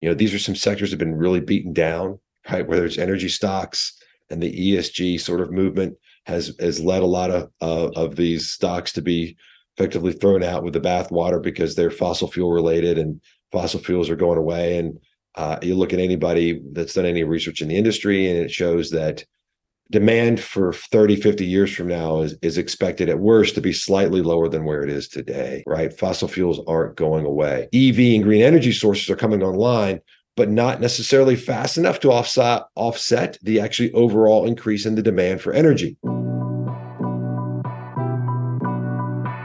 You know, these are some sectors that have been really beaten down, right? Whether it's energy stocks and the ESG sort of movement has has led a lot of uh, of these stocks to be effectively thrown out with the bathwater because they're fossil fuel related and fossil fuels are going away. And uh, you look at anybody that's done any research in the industry, and it shows that demand for 30 50 years from now is, is expected at worst to be slightly lower than where it is today right? Fossil fuels aren't going away. Ev and green energy sources are coming online but not necessarily fast enough to offset offset the actually overall increase in the demand for energy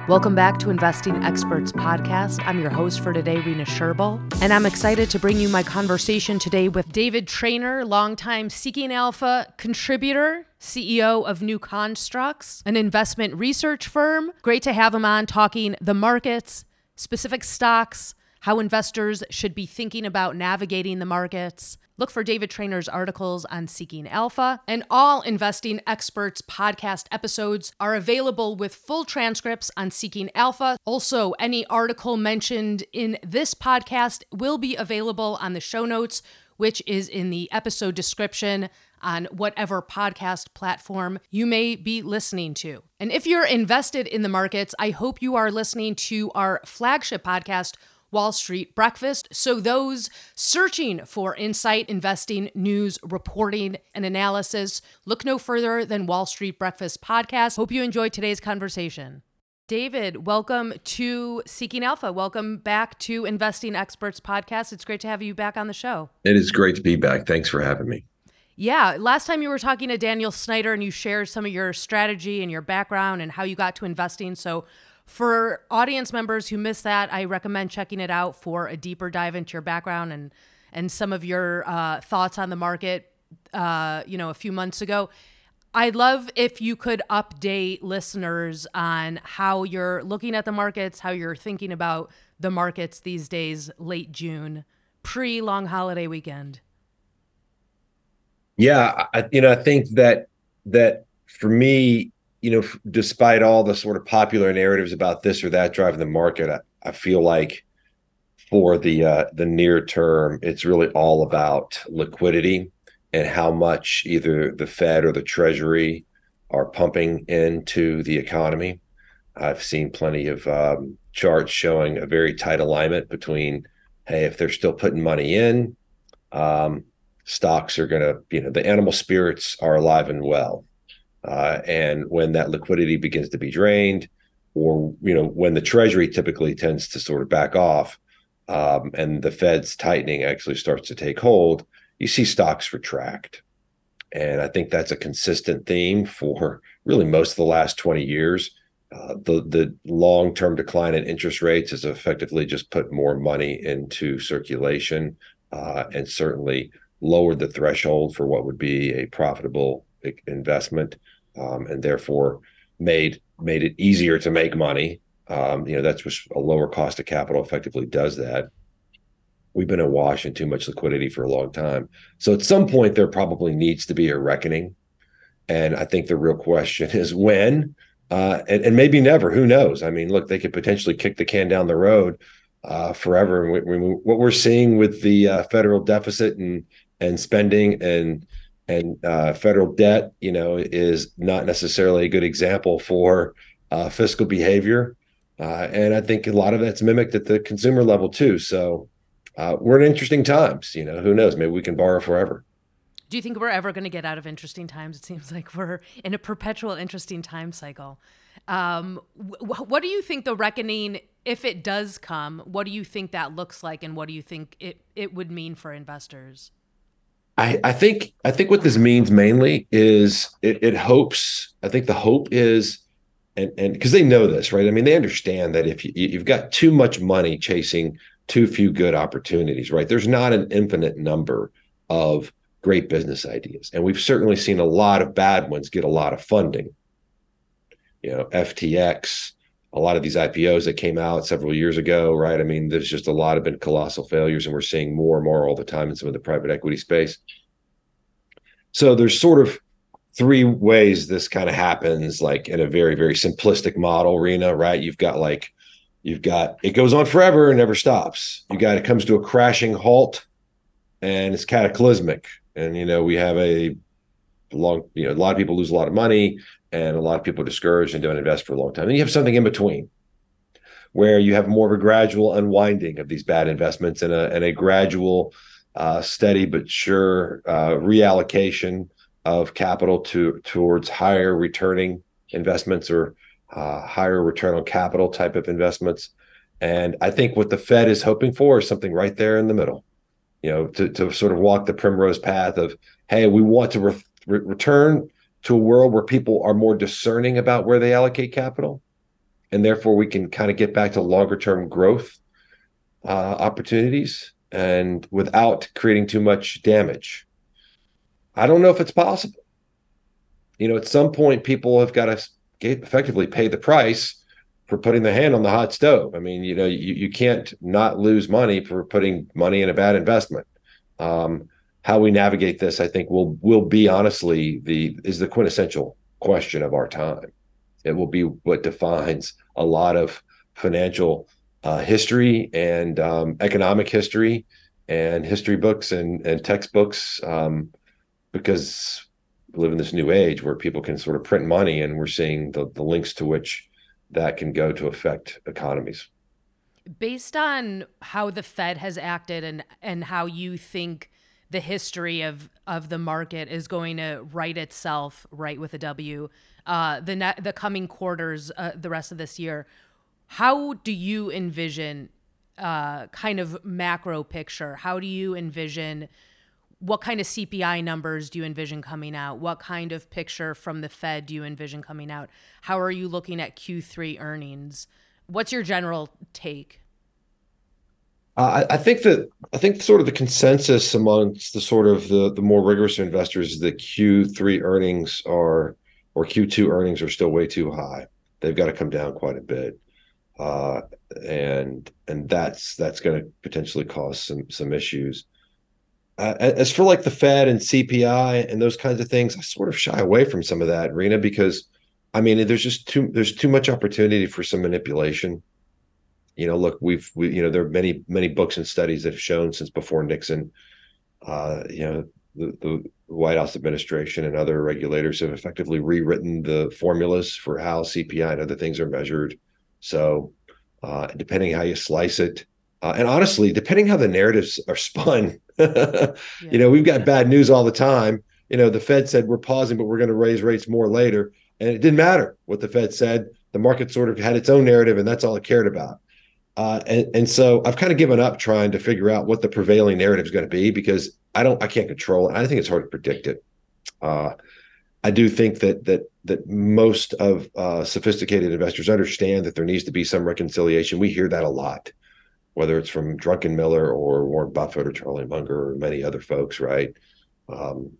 Welcome back to Investing Experts Podcast. I'm your host for today, Rena Sherbill, and I'm excited to bring you my conversation today with David Trainer, longtime Seeking Alpha contributor, CEO of New Constructs, an investment research firm. Great to have him on talking the markets, specific stocks, how investors should be thinking about navigating the markets. Look for David Trainer's articles on Seeking Alpha, and all Investing Experts podcast episodes are available with full transcripts on Seeking Alpha. Also, any article mentioned in this podcast will be available on the show notes, which is in the episode description on whatever podcast platform you may be listening to. And if you're invested in the markets, I hope you are listening to our flagship podcast Wall Street Breakfast. So, those searching for insight, investing, news, reporting, and analysis, look no further than Wall Street Breakfast podcast. Hope you enjoyed today's conversation. David, welcome to Seeking Alpha. Welcome back to Investing Experts podcast. It's great to have you back on the show. It is great to be back. Thanks for having me. Yeah, last time you were talking to Daniel Snyder and you shared some of your strategy and your background and how you got to investing. So, for audience members who missed that, I recommend checking it out for a deeper dive into your background and and some of your uh, thoughts on the market. Uh, you know, a few months ago. I'd love if you could update listeners on how you're looking at the markets, how you're thinking about the markets these days, late June, pre long holiday weekend. Yeah, I, you know, I think that that for me, you know, despite all the sort of popular narratives about this or that driving the market, I, I feel like for the uh, the near term, it's really all about liquidity and how much either the Fed or the Treasury are pumping into the economy. I've seen plenty of um, charts showing a very tight alignment between, hey, if they're still putting money in, um, stocks are going to, you know, the animal spirits are alive and well. Uh, and when that liquidity begins to be drained, or you know when the Treasury typically tends to sort of back off, um, and the Fed's tightening actually starts to take hold, you see stocks retract. And I think that's a consistent theme for really most of the last 20 years. Uh, the the long term decline in interest rates has effectively just put more money into circulation uh, and certainly lowered the threshold for what would be a profitable investment um, and therefore made made it easier to make money. Um, you know, that's what a lower cost of capital effectively does that. We've been awash in too much liquidity for a long time. So at some point, there probably needs to be a reckoning. And I think the real question is when, uh, and, and, maybe never. Who knows? I mean, look, they could potentially kick the can down the road uh, forever. And we, we, what we're seeing with the uh, federal deficit and and spending and and uh, federal debt, you know, is not necessarily a good example for uh, fiscal behavior. Uh, and I think a lot of that's mimicked at the consumer level too. So uh, we're in interesting times. You know, who knows? Maybe we can borrow forever. Do you think we're ever going to get out of interesting times? It seems like we're in a perpetual interesting time cycle. Um, wh- what do you think the reckoning, if it does come, what do you think that looks like, and what do you think it, it would mean for investors? I, I think I think what this means mainly is it, it hopes. I think the hope is, and and because they know this, right? I mean, they understand that if you, you've got too much money chasing too few good opportunities, right? There's not an infinite number of great business ideas, and we've certainly seen a lot of bad ones get a lot of funding. You know, FTX, a lot of these IPOs that came out several years ago, right? I mean, there's just a lot of been colossal failures, and we're seeing more and more all the time in some of the private equity space. So there's sort of three ways this kind of happens, like in a very, very simplistic model, Rena, right? You've got like, you've got it goes on forever and never stops. You got it comes to a crashing halt and it's cataclysmic. And you know, we have a long, you know, a lot of people lose a lot of money, and a lot of people are discouraged and don't invest for a long time. And you have something in between, where you have more of a gradual unwinding of these bad investments and a and a gradual, uh, steady but sure uh, reallocation of capital to towards higher returning investments or uh, higher return on capital type of investments. And I think what the Fed is hoping for is something right there in the middle, you know, to, to sort of walk the primrose path of, hey, we want to re- re- return to a world where people are more discerning about where they allocate capital. And therefore, we can kind of get back to longer term growth uh, opportunities and without creating too much damage. I don't know if it's possible. You know, at some point, people have got to effectively pay the price for putting the hand on the hot stove. I mean, you know, you, you can't not lose money for putting money in a bad investment. Um, how we navigate this, I think, will will be honestly the is the quintessential question of our time. It will be what defines a lot of financial uh, history and um, economic history and history books and and textbooks um, because we live in this new age where people can sort of print money and we're seeing the, the links to which that can go to affect economies. Based on how the Fed has acted and and how you think the history of of the market is going to right itself right with a W, uh, the net, the coming quarters, uh, the rest of this year, how do you envision uh, kind of macro picture? How do you envision what kind of CPI numbers do you envision coming out? What kind of picture from the Fed do you envision coming out? How are you looking at Q3 earnings? What's your general take? Uh, I, think that I think sort of the consensus amongst the sort of the the more rigorous investors is that Q3 earnings are or Q2 earnings are still way too high. They've got to come down quite a bit, uh, and and that's that's going to potentially cause some some issues. Uh, as for like the Fed and CPI and those kinds of things, I sort of shy away from some of that, Rena, because I mean, there's just too there's too much opportunity for some manipulation. You know, look, we've we, you know there are many many books and studies that have shown since before Nixon, uh, you know, the, the White House administration and other regulators have effectively rewritten the formulas for how CPI and other things are measured. So, uh, depending how you slice it, uh, and honestly, depending how the narratives are spun, yeah. you know, we've got bad news all the time. You know, the Fed said we're pausing, but we're going to raise rates more later. And it didn't matter what the Fed said. The market sort of had its own narrative, and that's all it cared about. Uh, and, and so I've kind of given up trying to figure out what the prevailing narrative is going to be because I don't, I can't control it. I think it's hard to predict it. Uh, I do think that that that most of uh, sophisticated investors understand that there needs to be some reconciliation. We hear that a lot whether it's from Druckenmiller or Warren Buffett or Charlie Munger or many other folks, right? Um,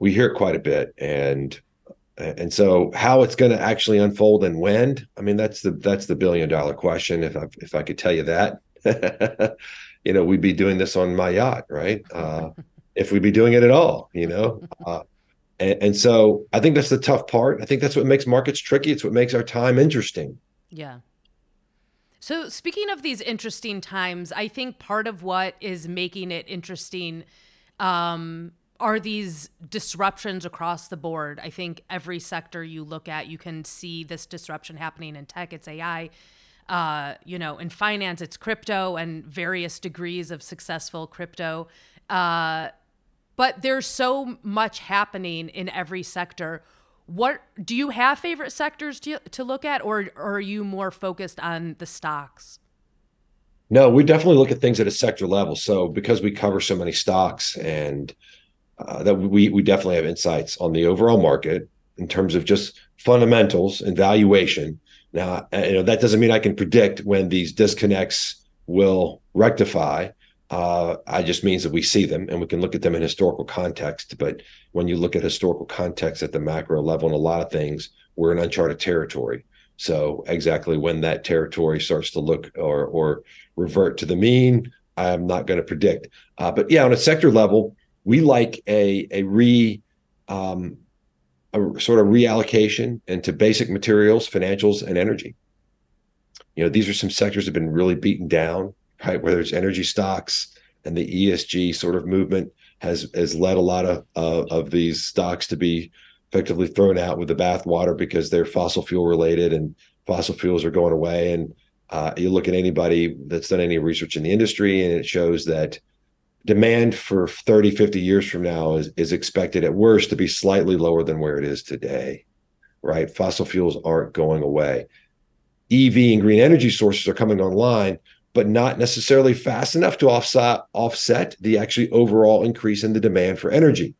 we hear it quite a bit, and and so how it's going to actually unfold and when, I mean, that's the that's the billion dollar question. If I if I could tell you that, you know, we'd be doing this on my yacht, right? Uh, if we'd be doing it at all, you know. Uh, and, and so I think that's the tough part. I think that's what makes markets tricky. It's what makes our time interesting. Yeah. So, speaking of these interesting times, I think part of what is making it interesting um, are these disruptions across the board. I think every sector you look at, you can see this disruption happening in tech, it's AI. Uh, you know, in finance, it's crypto and various degrees of successful crypto. Uh, but there's so much happening in every sector what do you have favorite sectors to, to look at or, or are you more focused on the stocks no we definitely look at things at a sector level so because we cover so many stocks and uh, that we we definitely have insights on the overall market in terms of just fundamentals and valuation now uh, you know that doesn't mean i can predict when these disconnects will rectify uh, I just means that we see them and we can look at them in historical context. But when you look at historical context at the macro level and a lot of things, we're in uncharted territory. So exactly when that territory starts to look or or revert to the mean, I'm not going to predict. Uh, but yeah, on a sector level, we like a a re um, a sort of reallocation into basic materials, financials, and energy. You know, these are some sectors that have been really beaten down right? Whether it's energy stocks, and the ESG sort of movement has has led a lot of uh, of these stocks to be effectively thrown out with the bathwater because they're fossil fuel related and fossil fuels are going away. And uh, you look at anybody that's done any research in the industry, and it shows that demand for 30, 50 years from now is, is expected at worst to be slightly lower than where it is today, right? Fossil fuels aren't going away. EV and green energy sources are coming online, but not necessarily fast enough to offset offset the actually overall increase in the demand for energy.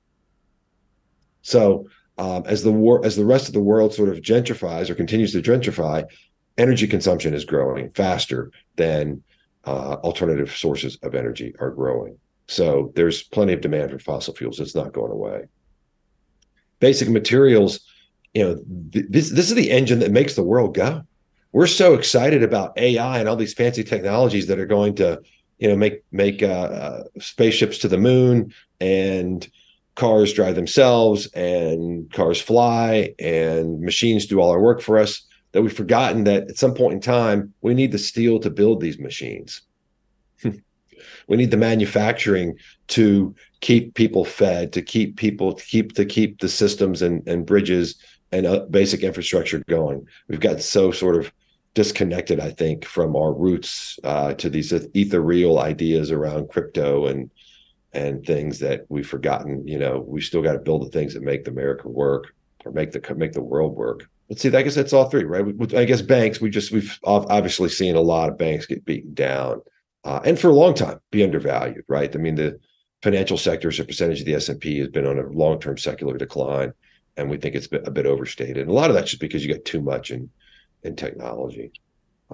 So um, as the war as the rest of the world sort of gentrifies or continues to gentrify, energy consumption is growing faster than uh, alternative sources of energy are growing. So there's plenty of demand for fossil fuels. It's not going away. Basic materials, you know, th- this this is the engine that makes the world go. We're so excited about AI and all these fancy technologies that are going to, you know, make make uh, uh, spaceships to the moon and cars drive themselves and cars fly and machines do all our work for us that we've forgotten that at some point in time we need the steel to build these machines we need the manufacturing to keep people fed to keep people to keep to keep the systems and, and bridges and uh, basic infrastructure going. We've got so sort of disconnected i think from our roots uh, to these ethereal ideas around crypto and and things that we've forgotten you know we still got to build the things that make america work or make the make the world work. Let's see i guess that's all three right? I guess banks we just we've obviously seen a lot of banks get beaten down uh, and for a long time be undervalued, right? I mean, the financial sector as a percentage of the S&P has been on a long-term secular decline, and we think it's a bit overstated. And a lot of that's just because you got too much in in technology.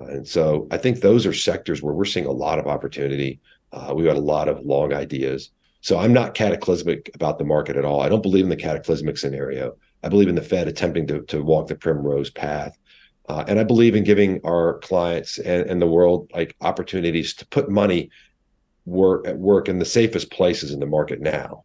Uh, and so I think those are sectors where we're seeing a lot of opportunity. Uh, we've got a lot of long ideas. So I'm not cataclysmic about the market at all. I don't believe in the cataclysmic scenario. I believe in the Fed attempting to, to walk the primrose path uh, and I believe in giving our clients and, and, the world like opportunities to put money work at work in the safest places in the market now.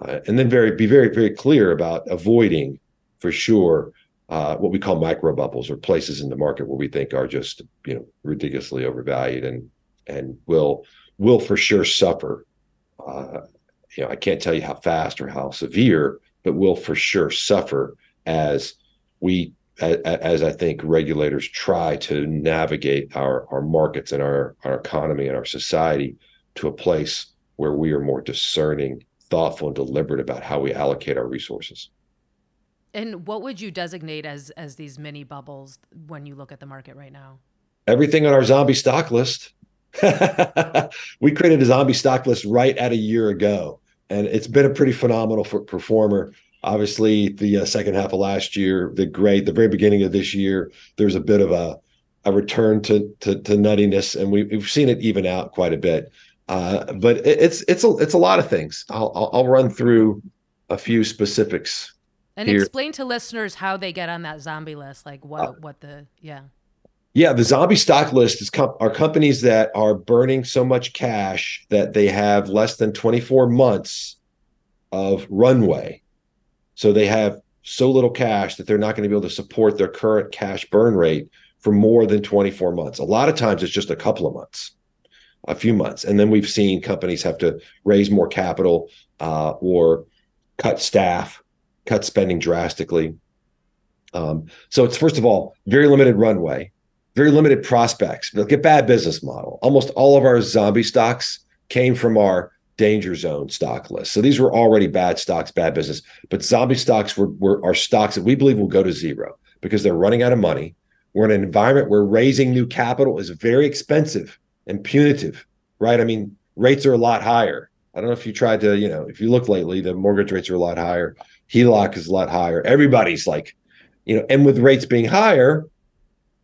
Uh, and then very be very, very clear about avoiding for sure uh, what we call micro bubbles or places in the market where we think are just you know ridiculously overvalued and and will will for sure suffer. Uh, you know, I can't tell you how fast or how severe, but will for sure suffer as we as I think regulators try to navigate our our markets and our our economy and our society to a place where we are more discerning, thoughtful, and deliberate about how we allocate our resources. And what would you designate as as these mini bubbles when you look at the market right now? Everything on our zombie stock list. we created a zombie stock list right at a year ago, and it's been a pretty phenomenal performer Obviously, the uh, second half of last year, the great, the very beginning of this year, there's a bit of a a return to to, to nuttiness, and we, have seen it even out quite a bit. Uh, but it, it's it's a it's a lot of things. I'll, I'll, I'll run through a few specifics. And here. explain to listeners how they get on that zombie list, like what uh, what the yeah. Yeah, the zombie stock list is com- are companies that are burning so much cash that they have less than 24 months of runway so they have so little cash that they're not going to be able to support their current cash burn rate for more than 24 months. A lot of times it's just a couple of months, a few months. And then we've seen companies have to raise more capital uh, or cut staff, cut spending drastically. Um, so it's first of all, very limited runway, very limited prospects. Look at bad business model. Almost all of our zombie stocks came from our danger zone stock list. So these were already bad stocks, bad business. But zombie stocks were, were are stocks that we believe will go to zero because they're running out of money. We're in an environment where raising new capital is very expensive and punitive, right? I mean, rates are a lot higher. I don't know if you tried to, you know, if you look lately, the mortgage rates are a lot higher. HELOC is a lot higher. Everybody's like, you know, and with rates being higher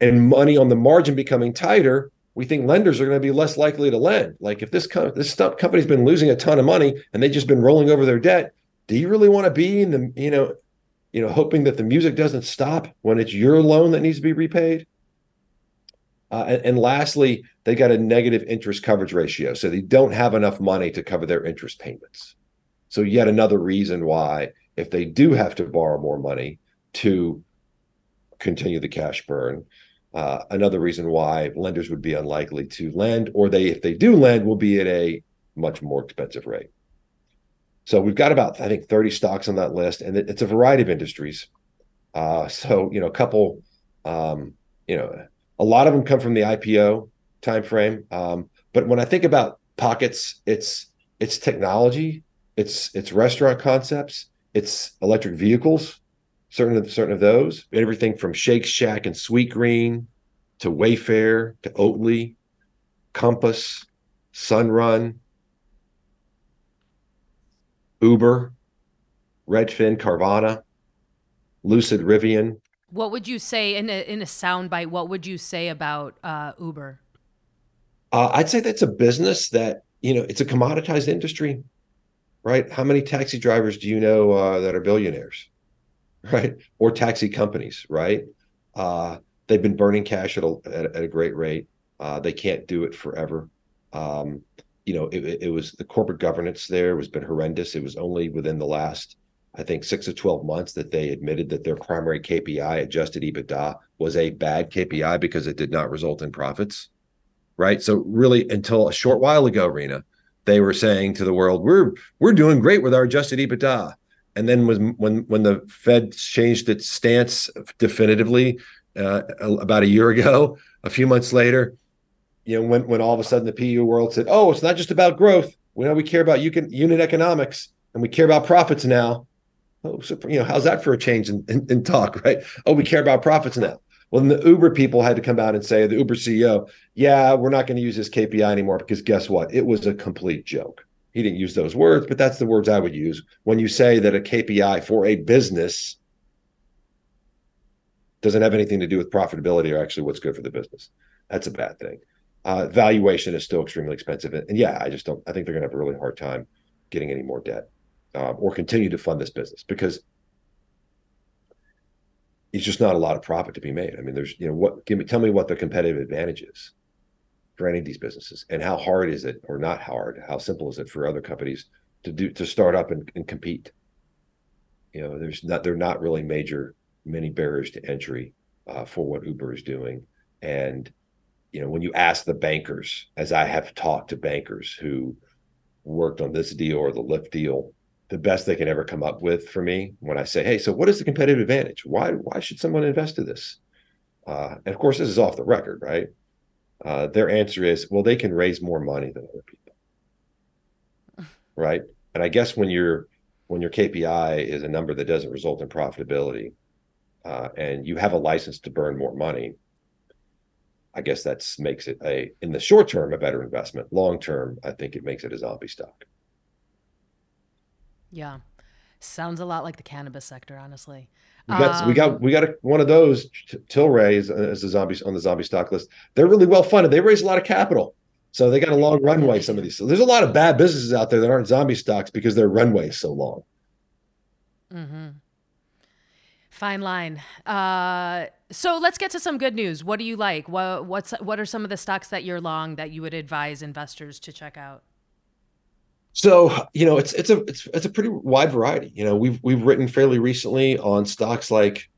and money on the margin becoming tighter, we think lenders are going to be less likely to lend. Like if this this company's been losing a ton of money and they've just been rolling over their debt, do you really want to be in the you know, you know, hoping that the music doesn't stop when it's your loan that needs to be repaid? Uh, and, and, lastly, they got a negative interest coverage ratio, so they don't have enough money to cover their interest payments. So yet another reason why, if they do have to borrow more money to continue the cash burn, uh, another reason why lenders would be unlikely to lend, or they, if they do lend, will be at a much more expensive rate. So we've got about I think 30 stocks on that list, and it's a variety of industries. Uh, so you know, a couple, um, you know, a lot of them come from the IPO timeframe. Um, but when I think about pockets, it's it's technology, it's it's restaurant concepts, it's electric vehicles, certain of certain of those, everything from Shake Shack and Sweetgreen to Wayfair to Oatly, Compass, Sunrun, Uber, Redfin, Carvana, Lucid, Rivian. What would you say in a in a soundbite? What would you say about uh, Uber? Uh, I'd say that's a business that you know it's a commoditized industry, right? How many taxi drivers do you know uh, that are billionaires, right? Or taxi companies, right? Uh, they've been burning cash at a, at, at a great rate. Uh, they can't do it forever. Um, you know, it, it was the corporate governance there has been horrendous. It was only within the last, I think, six to 12 months that they admitted that their primary KPI, adjusted EBITDA, was a bad KPI because it did not result in profits. Right. So really until a short while ago, Rena, they were saying to the world, we're we're doing great with our adjusted EBITDA. And then when when when the Fed changed its stance definitively uh, about a year ago, a few months later, you know, when when all of a sudden the PU world said, "Oh, it's not just about growth. We know we care about unit economics and we care about profits now." Oh, so, you know, how's that for a change in, in, in talk, right? Oh, we care about profits now. Well, then the Uber people had to come out and say, the Uber CEO, yeah, we're not going to use this KPI anymore because guess what? It was a complete joke. He didn't use those words, but that's the words I would use when you say that a KPI for a business doesn't have anything to do with profitability or actually what's good for the business. That's a bad thing uh, valuation is still extremely expensive. And, yeah, I just don't. I think they're going to have a really hard time getting any more debt um, or continue to fund this business because it's just not a lot of profit to be made. I mean, there's you know what? Give me tell me what the competitive advantage is for any of these businesses, and how hard is it or not hard? How simple is it for other companies to do to start up and, and compete? You know, there's not they're not really major many barriers to entry uh, for what Uber is doing, and you know, when you ask the bankers, as I have talked to bankers who worked on this deal or the Lyft deal, the best they can ever come up with for me when I say, "Hey, so what is the competitive advantage? Why why should someone invest in this?" Uh, and of course, this is off the record, right? Uh, their answer is, "Well, they can raise more money than other people." right? And I guess when your when your KPI is a number that doesn't result in profitability, uh, and you have a license to burn more money, I guess that makes it a in the short term a better investment. Long term, I think it makes it a zombie stock. Yeah, sounds a lot like the cannabis sector, honestly. We got um, we got we got a, one of those. Tilray is as a zombie on the zombie stock list. They're really well funded. They raise a lot of capital, so they got a long runway. Some of these. So there's a lot of bad businesses out there that aren't zombie stocks because their runway is so long. Mm-hmm. Fine line. Uh, so let's get to some good news. What do you like? What what's what are some of the stocks that you're long that you would advise investors to check out? So you know, it's it's a it's it's a pretty wide variety. You know, we've we've written fairly recently on stocks like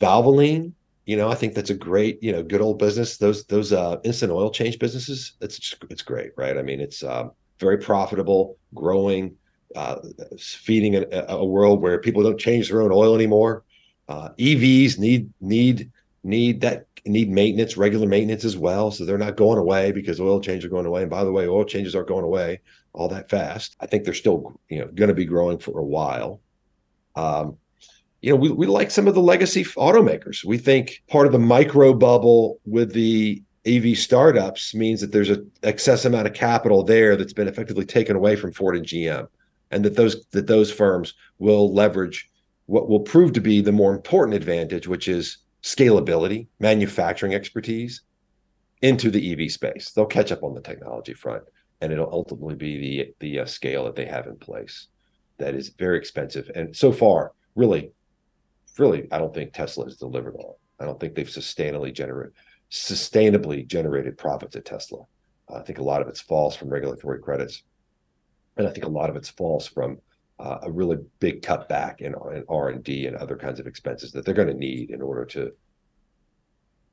Valvoline. You know, I think that's a great you know good old business. Those those uh, instant oil change businesses. It's just, it's great, right? I mean, it's um, very profitable, growing, uh, feeding a, a world where people don't change their own oil anymore. Uh, EVs need need need that need maintenance, regular maintenance as well. So they're not going away because oil changes are going away. And by the way, oil changes aren't going away all that fast. I think they're still you know going to be growing for a while. Um, you know, we, we like some of the legacy automakers. We think part of the micro bubble with the EV startups means that there's an excess amount of capital there that's been effectively taken away from Ford and GM, and that those that those firms will leverage what will prove to be the more important advantage, which is scalability, manufacturing expertise into the EV space. They'll catch up on the technology front, and it'll ultimately be the the uh, scale that they have in place that is very expensive. And so far, really, really, I don't think Tesla has delivered on. I don't think they've sustainably generated sustainably generated profits at Tesla. I think a lot of it's false from regulatory credits, and I think a lot of it's false from uh, a really big cutback in, in R&D and other kinds of expenses that they're going to need in order to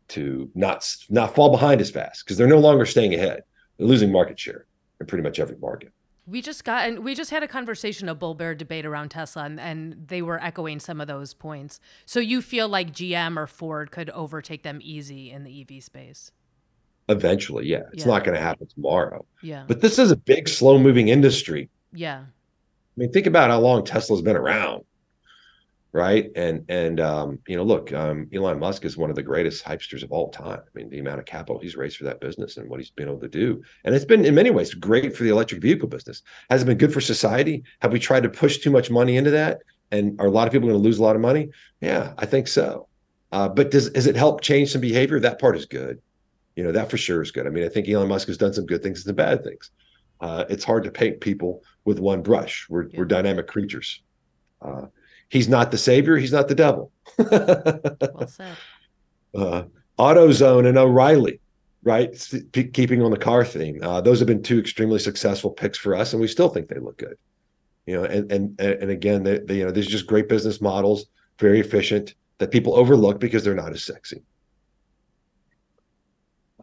to not not fall behind as fast because they're no longer staying ahead. They're losing market share in pretty much every market. We just got and we just had a conversation, a bull bear debate around Tesla, and, and they were echoing some of those points. So you feel like GM or Ford could overtake them easy in the EV space? Eventually, yeah. It's Yeah. not going to happen tomorrow. Yeah. But this is a big, slow moving industry. yeah. I mean, think about how long Tesla's been around, right? And and um, you know, look, um, Elon Musk is one of the greatest hypesters of all time. I mean, the amount of capital he's raised for that business and what he's been able to do, and it's been in many ways great for the electric vehicle business. Has it been good for society? Have we tried to push too much money into that? And are a lot of people going to lose a lot of money? Yeah, I think so. Uh, but does has it help change some behavior? That part is good. You know, that for sure is good. I mean, I think Elon Musk has done some good things and some bad things. Uh, it's hard to paint people with one brush. We're Yeah. we're dynamic creatures. Uh, he's not the savior. He's not the devil. Well said. uh, AutoZone and O'Reilly, right? P- keeping on the car theme. Uh, those have been two extremely successful picks for us, and we still think they look good. You know, and and and again, they, they you know, these are just great business models, very efficient that people overlook because they're not as sexy.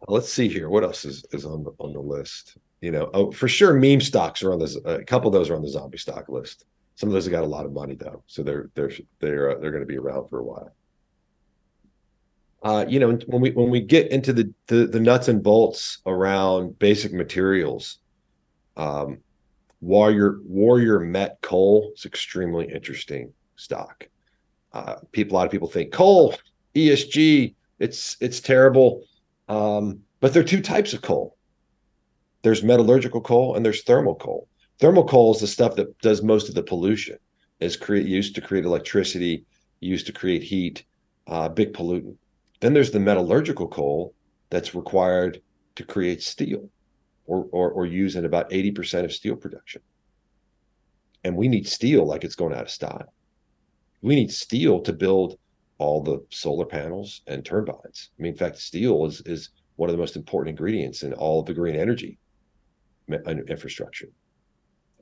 Uh, Let's see here. What else is, is on the on the list? You know, oh, for sure, meme stocks are on this. A couple of those are on the zombie stock list. Some of those have got a lot of money though, so they're they're they're uh, they're going to be around for a while. Uh, you know, when we when we get into the, the the nuts and bolts around basic materials, um, Warrior Warrior Met Coal is extremely interesting stock. Uh, people, a lot of people think coal, ESG, it's it's terrible, um, but there are two types of coal. There's metallurgical coal and there's thermal coal. Thermal coal is the stuff that does most of the pollution. Is create used to create electricity, used to create heat, uh, big pollutant. Then there's the metallurgical coal that's required to create steel or, or, or used in about 80% of steel production. And we need steel like it's going out of style. We need steel to build all the solar panels and turbines. I mean, in fact, steel is, is one of the most important ingredients in all of the green energy infrastructure.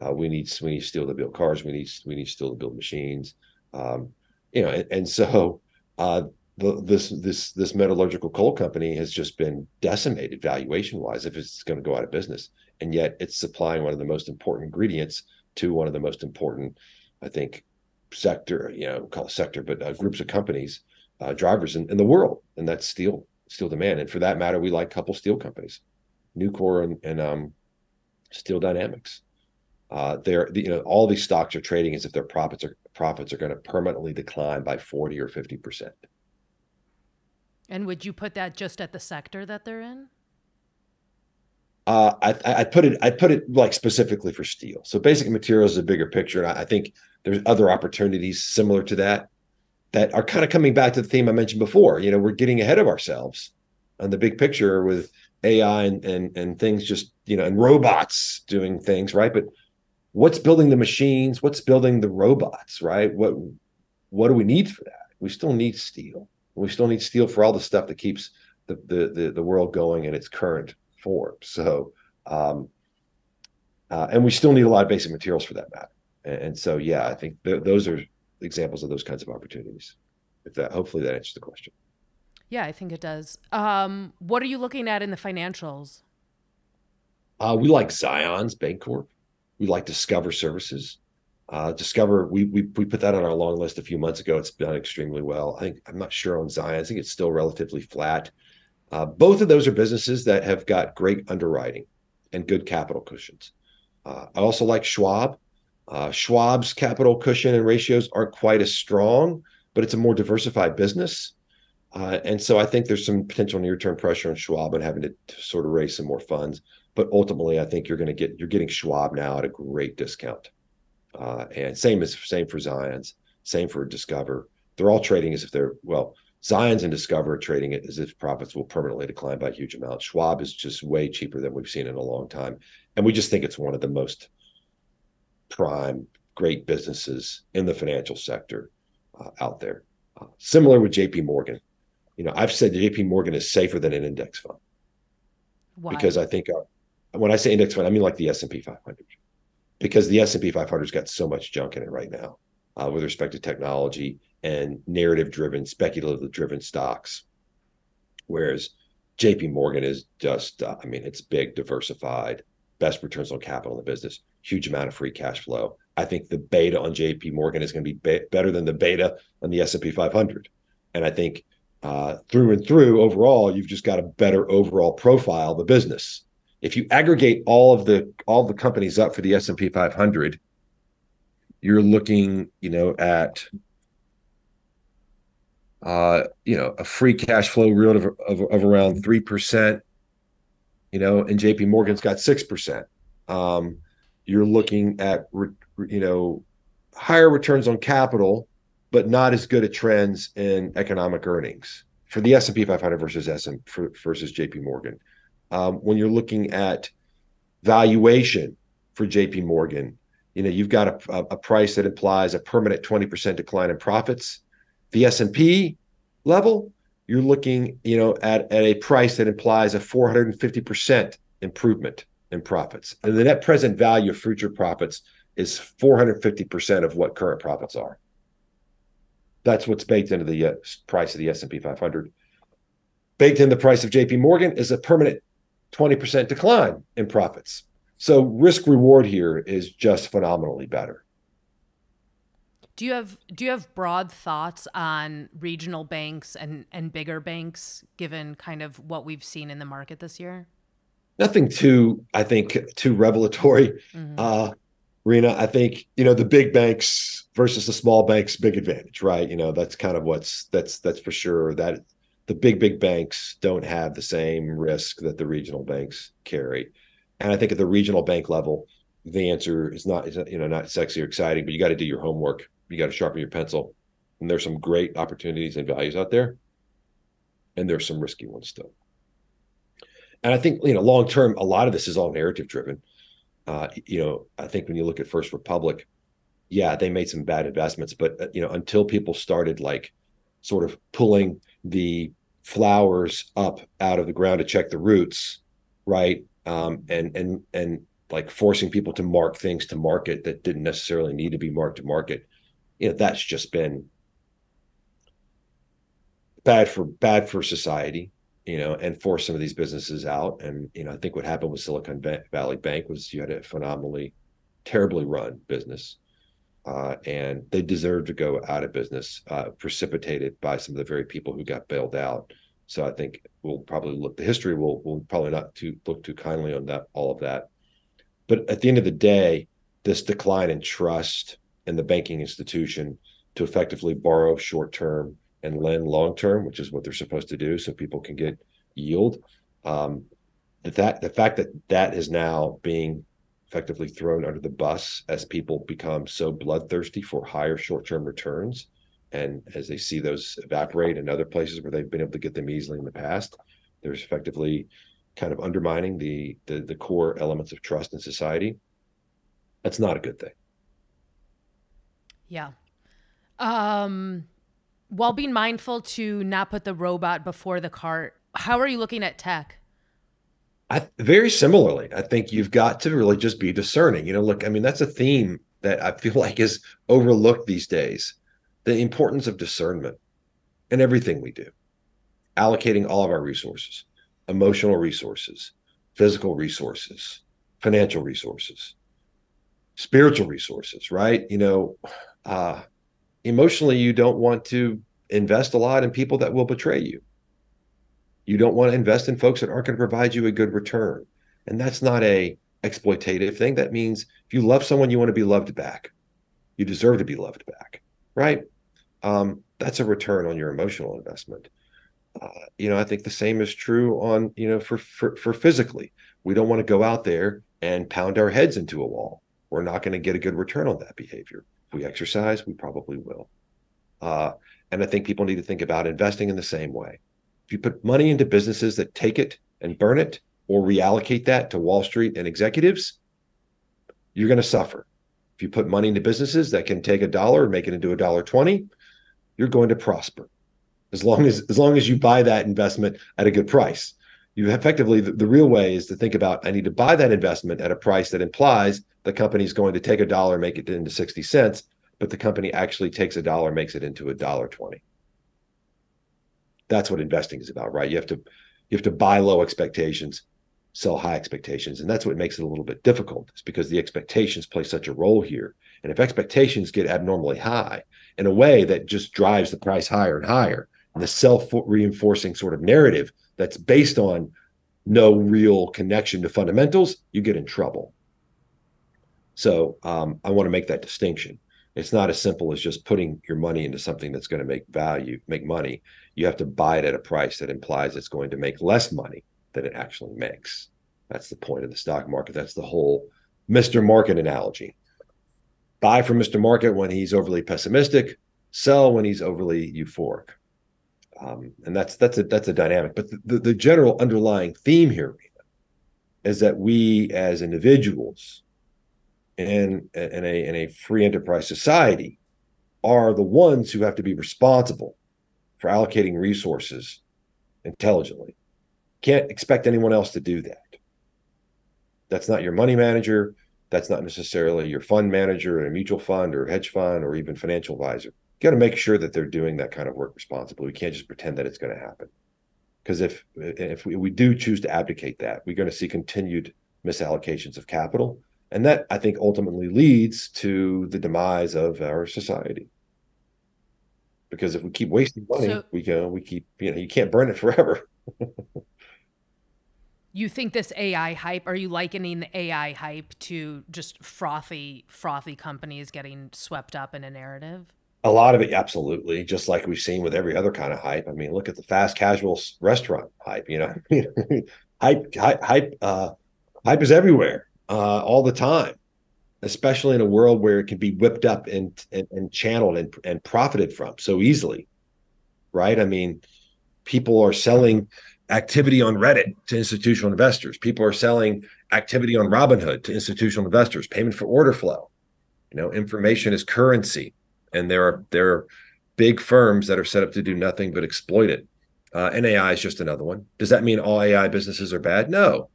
Uh, we need we need steel to build cars. We need we need steel to build machines. Um, you know, and, and so uh, the, this this this metallurgical coal company has just been decimated valuation wise if it's going to go out of business, and yet it's supplying one of the most important ingredients to one of the most important, I think, sector you know call it sector, but uh, groups of companies, uh, drivers in, in the world, and that's steel steel demand. And for that matter, we like couple steel companies, Nucor and, and um, Steel Dynamics. Uh, they're you know all these stocks are trading as if their profits are profits are going to permanently decline by 40 or 50 percent And would you put that just at the sector that they're in? Uh, I, I I put it I put it like specifically for steel. So basic materials is a bigger picture, and I, I think there's other opportunities similar to that that are kind of coming back to the theme I mentioned before. You know, we're getting ahead of ourselves on the big picture with AI and and and things just you know and robots doing things right. But what's building the machines? What's building the robots? Right? What what do we need for that? We still need steel. We still need steel for all the stuff that keeps the the the, the world going in its current form. So, um, uh, and we still need a lot of basic materials for that matter. And, and so, yeah, I think th- those are examples of those kinds of opportunities. If that, hopefully, that answers the question. Yeah, I think it does. Um, what are you looking at in the financials? Uh, we like Zion's Bancorp. We like Discover Services. Uh, Discover, we, we we put that on our long list a few months ago. It's done extremely well. I think I'm not sure on Zion. I think it's still relatively flat. Uh, both of those are businesses that have got great underwriting and good capital cushions. Uh, I also like Schwab. Uh, Schwab's capital cushion and ratios aren't quite as strong, but it's a more diversified business. Uh, and so I think there's some potential near-term pressure on Schwab and having to, to sort of raise some more funds. But ultimately, I think you're going to get you're getting Schwab now at a great discount. Uh, and same as same for Zion's, same for Discover. They're all trading as if they're well. Zion's and Discover are trading it as if profits will permanently decline by a huge amount. Schwab is just way cheaper than we've seen in a long time, and we just think it's one of the most prime, great businesses in the financial sector uh, out there. Uh, similar with J.P. Morgan. You know, I've said J.P. Morgan is safer than an index fund Why? because I think uh, when I say index fund, I mean like the S and P 500, because the S and P 500's got so much junk in it right now uh, with respect to technology and narrative-driven, speculative-driven stocks, whereas J.P. Morgan is just, uh, I mean, it's big, diversified, best returns on capital in the business, huge amount of free cash flow. I think the beta on JP Morgan is going to be, be- better than the beta on the S&P 500. And I think uh, through and through overall, you've just got a better overall profile of the business. If you aggregate all of the all the companies up for the S&P 500, you're looking, you know, at uh, you know, a free cash flow yield of, of, of around three percent. You know, and J.P. Morgan's got six percent. Um, you're looking at you know higher returns on capital, but not as good at trends in economic earnings for the S&P 500 versus SM versus J.P. Morgan. Um, when you're looking at valuation for J.P. Morgan, you know you've got a, a price that implies a permanent 20% decline in profits the S&P level, you're looking, you know, at, at a price that implies a 450% improvement in profits. And the net present value of future profits is 450% of what current profits are. That's what's baked into the uh, price of the S&P 500. Baked in the price of JP Morgan is a permanent 20% decline in profits. So risk reward here is just phenomenally better. Do you have do you have broad thoughts on regional banks and and bigger banks given kind of what we've seen in the market this year? Nothing too I think too revelatory. Mm-hmm. Uh Rena, I think, you know, the big banks versus the small banks big advantage, right? You know, that's kind of what's that's that's for sure that the big big banks don't have the same risk that the regional banks carry. And I think at the regional bank level, the answer is not you know not sexy or exciting, but you got to do your homework you got to sharpen your pencil. And there's some great opportunities and values out there. And there's some risky ones still. And I think, you know, long term, a lot of this is all narrative driven. Uh, you know, I think when you look at First Republic, yeah, they made some bad investments, but uh, you know, until people started like sort of pulling the flowers up out of the ground to check the roots, right? Um, and and and like forcing people to mark things to market that didn't necessarily need to be marked to market. You know that's just been bad for bad for society you know and force some of these businesses out. And you know i think what happened with silicon valley bank was you had a phenomenally terribly run business uh, and they deserve to go out of business uh, precipitated by some of the very people who got bailed out so i think we'll probably look the history will will probably not to look too kindly on that all of that but at the end of the day this decline in trust in the banking institution to effectively borrow short term and lend long term, which is what they're supposed to do, so people can get yield. Um, that the fact that that is now being effectively thrown under the bus as people become so bloodthirsty for higher short term returns, and as they see those evaporate in other places where they've been able to get them easily in the past, there's effectively kind of undermining the the, the core elements of trust in society. That's not a good thing. Yeah. Um, while being mindful to not put the robot before the cart, how are you looking at tech? I, very similarly, I think you've got to really just be discerning. You know, look, I mean, that's a theme that I feel like is overlooked these days. The importance of discernment in everything we do, allocating all of our resources, emotional resources, physical resources, financial resources, spiritual resources, right? You know, uh, emotionally, you don't want to invest a lot in people that will betray you. You don't want to invest in folks that aren't going to provide you a good return. And that's not a exploitative thing. That means if you love someone, you want to be loved back. You deserve to be loved back, right? Um, that's a return on your emotional investment. Uh, you know, I think the same is true on, you know, for, for for physically. We don't want to go out there and pound our heads into a wall. We're not going to get a good return on that behavior If we exercise, we probably will. Uh, and I think people need to think about investing in the same way. If you put money into businesses that take it and burn it or reallocate that to Wall Street and executives, you're going to suffer. If you put money into businesses that can take a dollar and make it into a dollar 20, you're going to prosper. As long as as long as you buy that investment at a good price. You effectively the, the real way is to think about I need to buy that investment at a price that implies the company is going to take a dollar, and make it into 60 cents, but the company actually takes a dollar, and makes it into a dollar 20. That's what investing is about, right? You have to you have to buy low expectations, sell high expectations. And that's what makes it a little bit difficult, is because the expectations play such a role here. And if expectations get abnormally high in a way that just drives the price higher and higher, and the self reinforcing sort of narrative that's based on no real connection to fundamentals, you get in trouble. So um, I want to make that distinction. It's not as simple as just putting your money into something that's going to make value, make money. You have to buy it at a price that implies it's going to make less money than it actually makes. That's the point of the stock market. That's the whole Mr. Market analogy. Buy from Mr. Market when he's overly pessimistic, sell when he's overly euphoric. Um, and that's that's a that's a dynamic. But the, the, the general underlying theme here is that we as individuals in in a in a free enterprise society are the ones who have to be responsible for allocating resources intelligently. Can't expect anyone else to do that. That's not your money manager. That's not necessarily your fund manager in a mutual fund or hedge fund or even financial advisor. You got to make sure that they're doing that kind of work responsibly. We can't just pretend that it's going to happen. Because if if we, we do choose to abdicate that, we're going to see continued misallocations of capital and that I think ultimately leads to the demise of our society. Because if we keep wasting money, so, we go, we keep, you know, you can't burn it forever. you think this AI hype, are you likening the AI hype to just frothy, frothy companies getting swept up in a narrative? A lot of it, absolutely. Just like we've seen with every other kind of hype. I mean, look at the fast casual restaurant hype, you know, hype, hype, hype, uh, hype is everywhere uh, all the time, especially in a world where it can be whipped up and and, and channeled and, and profited from so easily, right? I mean, people are selling activity on Reddit to institutional investors. People are selling activity on Robinhood to institutional investors. Payment for order flow. You know, information is currency, and there are there are big firms that are set up to do nothing but exploit it. Uh, and AI is just another one. Does that mean all AI businesses are bad? No.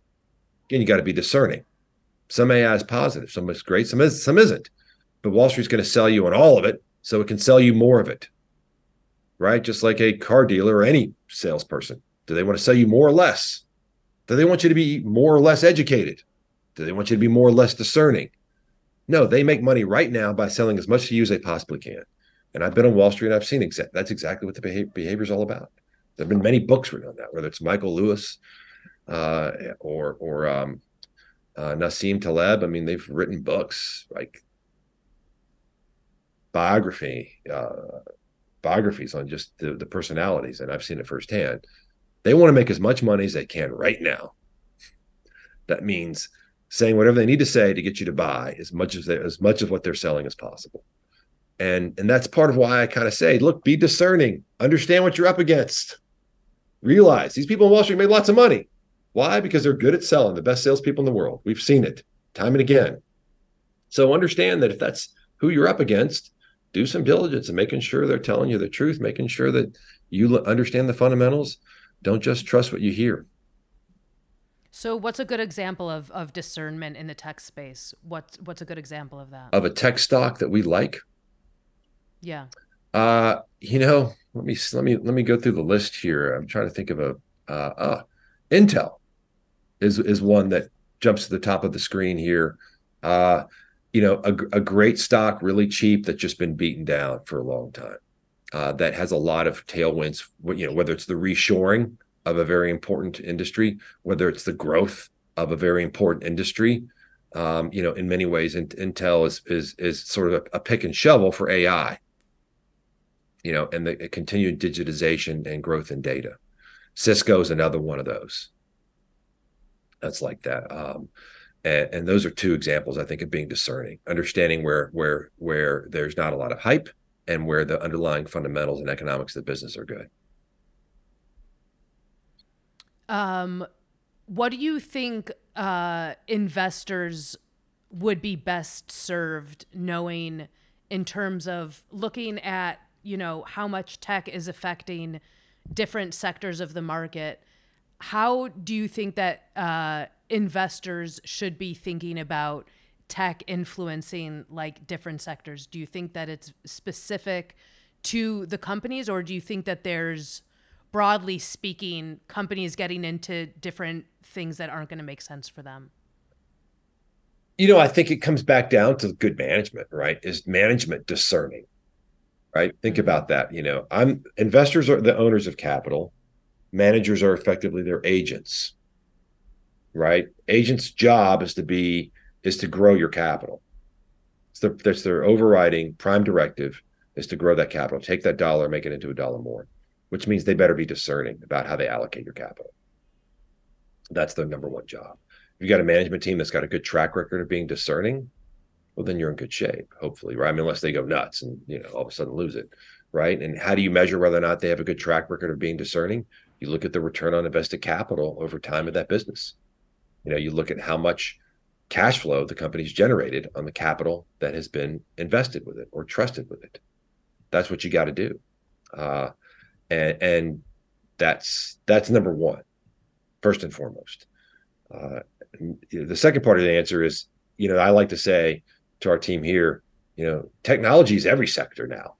Again, you got to be discerning. Some AI is positive, some is great, some is some isn't. But Wall Street's going to sell you on all of it, so it can sell you more of it. Right? Just like a car dealer or any salesperson. Do they want to sell you more or less? Do they want you to be more or less educated? Do they want you to be more or less discerning? No, they make money right now by selling as much to you as they possibly can. And I've been on Wall Street and I've seen that's exactly what the behavior is all about. There have been many books written on that, whether it's Michael Lewis uh, or or um, uh, Nassim Taleb. I mean, they've written books like biography, uh, biographies on just the, the personalities, and I've seen it firsthand. They want to make as much money as they can right now. That means saying whatever they need to say to get you to buy as much as they, as much of what they're selling as possible. And and that's part of why I kind of say, look, be discerning, understand what you're up against. Realize these people in Wall Street made lots of money. Why? Because they're good at selling, the best salespeople in the world. We've seen it time and again. So understand that if that's who you're up against, do some diligence and making sure they're telling you the truth, making sure that you understand the fundamentals. Don't just trust what you hear. So, what's a good example of of discernment in the tech space? What's what's a good example of that? Of a tech stock that we like? Yeah. Uh, you know, let me let me let me go through the list here. I'm trying to think of a uh, uh Intel is is one that jumps to the top of the screen here. Uh, you know, a, a great stock, really cheap, that's just been beaten down for a long time. Uh, that has a lot of tailwinds. You know, whether it's the reshoring of a very important industry, whether it's the growth of a very important industry. Um, you know, in many ways, Intel is is is sort of a, a pick and shovel for AI. You know, and the continued digitization and growth in data. Cisco is another one of those that's like that. Um, and, and those are two examples I think of being discerning, understanding where where where there's not a lot of hype and where the underlying fundamentals and economics of the business are good. Um, what do you think uh, investors would be best served knowing in terms of looking at you know how much tech is affecting different sectors of the market how do you think that uh, investors should be thinking about tech influencing like different sectors? Do you think that it's specific to the companies, or do you think that there's broadly speaking, companies getting into different things that aren't going to make sense for them? You know, I think it comes back down to good management, right? Is management discerning? Right? Think mm-hmm. about that. You know, I'm investors are the owners of capital. Managers are effectively their agents. Right? Agents' job is to be is to grow your capital. It's their, that's their overriding prime directive is to grow that capital, take that dollar, make it into a dollar more, which means they better be discerning about how they allocate your capital. That's their number one job. If you got a management team that's got a good track record of being discerning, well, then you're in good shape, hopefully, right? I mean, unless they go nuts and you know all of a sudden lose it, right? And how do you measure whether or not they have a good track record of being discerning? You look at the return on invested capital over time of that business. You know, you look at how much cash flow the company's generated on the capital that has been invested with it or trusted with it. That's what you got to do, uh, and and that's that's number one, first and foremost. Uh, the second part of the answer is, you know, I like to say to our team here, you know, technology is every sector now,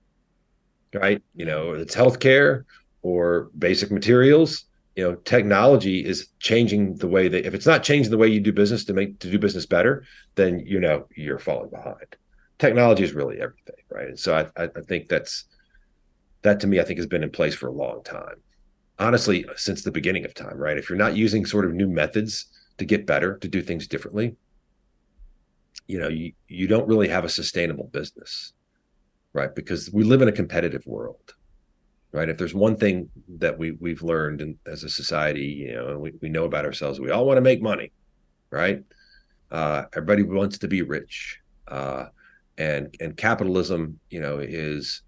right? You know, it's healthcare or basic materials. You know, technology is changing the way that if it's not changing the way you do business to make to do business better, then you know you're falling behind technology is really everything, right? And so I, I think that's that to me, I think has been in place for a long time. Honestly, since the beginning of time, right? If you're not using sort of new methods to get better, to do things differently, you know, you, you don't really have a sustainable business, right? Because we live in a competitive world, right? If there's one thing that we we've learned in, as a society, you know, and we, we know about ourselves, we all want to make money, right? Uh, everybody wants to be rich. Uh, and and capitalism you know is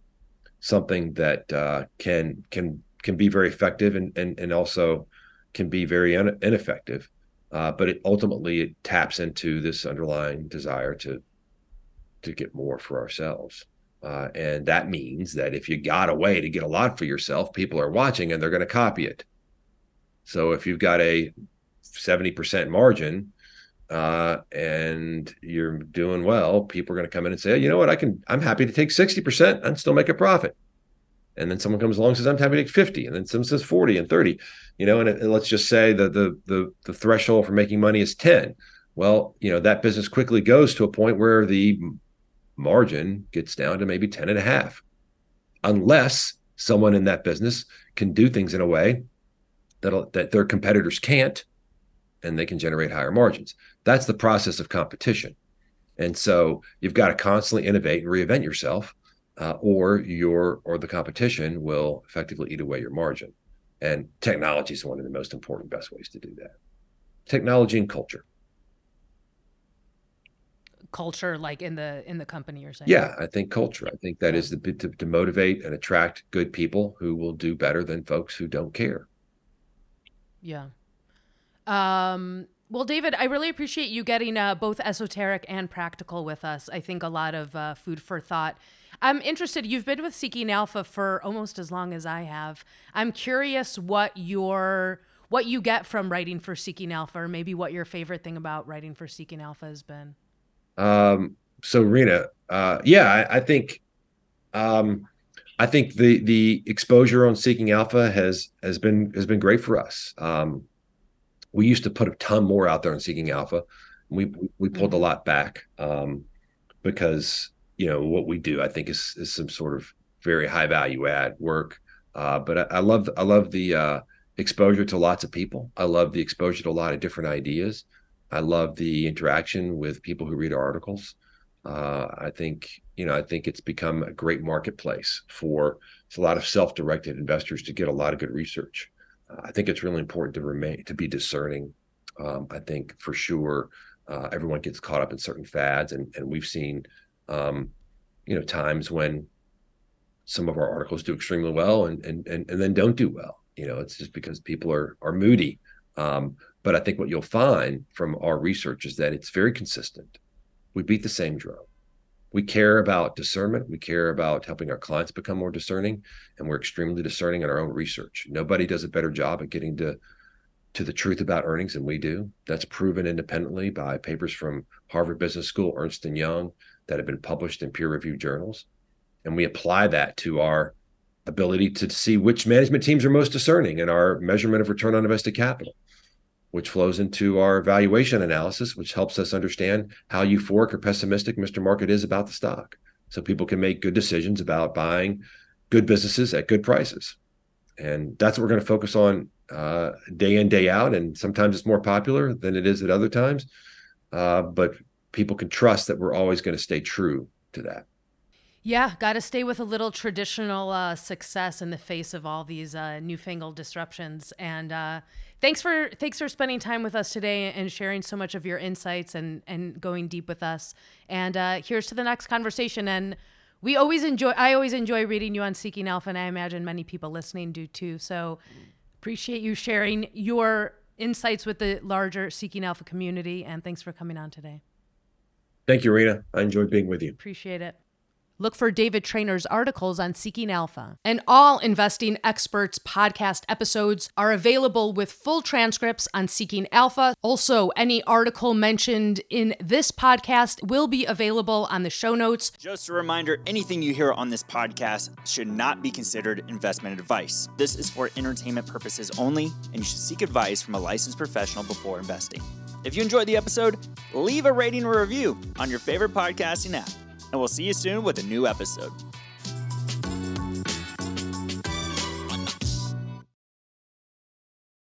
something that uh, can can can be very effective and and, and also can be very un- ineffective uh, but it ultimately it taps into this underlying desire to to get more for ourselves uh, and that means that if you got a way to get a lot for yourself people are watching and they're going to copy it so if you've got a 70% margin uh, and you're doing well, people are going to come in and say, you know what, I can, I'm happy to take 60% and still make a profit. And then someone comes along and says, I'm happy to take 50. And then someone says 40 and 30, you know, and, it, and let's just say that the, the, the threshold for making money is 10. Well, you know, that business quickly goes to a point where the margin gets down to maybe 10 and a half, unless someone in that business can do things in a way that that their competitors can't and they can generate higher margins. That's the process of competition. And so you've got to constantly innovate and reinvent yourself, uh, or your or the competition will effectively eat away your margin. And technology is one of the most important, best ways to do that. Technology and culture. Culture, like in the in the company, you're saying? Yeah, I think culture. I think that yeah. is the to, to motivate and attract good people who will do better than folks who don't care. Yeah. Um, well, David, I really appreciate you getting uh, both esoteric and practical with us. I think a lot of uh, food for thought. I'm interested. You've been with Seeking Alpha for almost as long as I have. I'm curious what your what you get from writing for Seeking Alpha, or maybe what your favorite thing about writing for Seeking Alpha has been. Um, so, Rena, uh, yeah, I, I think, um, I think the the exposure on Seeking Alpha has has been has been great for us. Um, we used to put a ton more out there on Seeking Alpha. We we pulled mm-hmm. a lot back um, because you know what we do. I think is is some sort of very high value add work. Uh, but I, I, love I love the uh, exposure to lots of people. I love the exposure to a lot of different ideas. I love the interaction with people who read our articles. Uh, I think you know I think it's become a great marketplace for a lot of self-directed investors to get a lot of good research. I think it's really important to remain to be discerning. Um, I think for sure uh, everyone gets caught up in certain fads, and and we've seen, um, you know, times when some of our articles do extremely well, and and and, and then don't do well. You know, it's just because people are are moody. Um, but I think what you'll find from our research is that it's very consistent. We beat the same drum we care about discernment. We care about helping our clients become more discerning, and we're extremely discerning in our own research. Nobody does a better job at getting to to the truth about earnings than we do. That's proven independently by papers from Harvard Business School, Ernst and Young, that have been published in peer-reviewed journals, and we apply that to our ability to see which management teams are most discerning in our measurement of return on invested capital, which flows into our valuation analysis, which helps us understand how euphoric or pessimistic Mr. Market is about the stock. So people can make good decisions about buying good businesses at good prices. And that's what we're going to focus on uh, day in, day out. And sometimes it's more popular than it is at other times. Uh, but people can trust that we're always going to stay true to that. Yeah, got to stay with a little traditional uh, success in the face of all these uh, newfangled disruptions. And uh, thanks for thanks for spending time with us today and sharing so much of your insights and and going deep with us. And uh, here's to the next conversation. And we always enjoy. I always enjoy reading you on Seeking Alpha, and I imagine many people listening do too. So appreciate you sharing your insights with the larger Seeking Alpha community. And thanks for coming on today. Thank you, Rena. I enjoyed being with you. Appreciate it. Look for David Trainer's articles on Seeking Alpha. And all Investing Experts podcast episodes are available with full transcripts on Seeking Alpha. Also, any article mentioned in this podcast will be available on the show notes. Just a reminder anything you hear on this podcast should not be considered investment advice. This is for entertainment purposes only, and you should seek advice from a licensed professional before investing. If you enjoyed the episode, leave a rating or review on your favorite podcasting app and we'll see you soon with a new episode.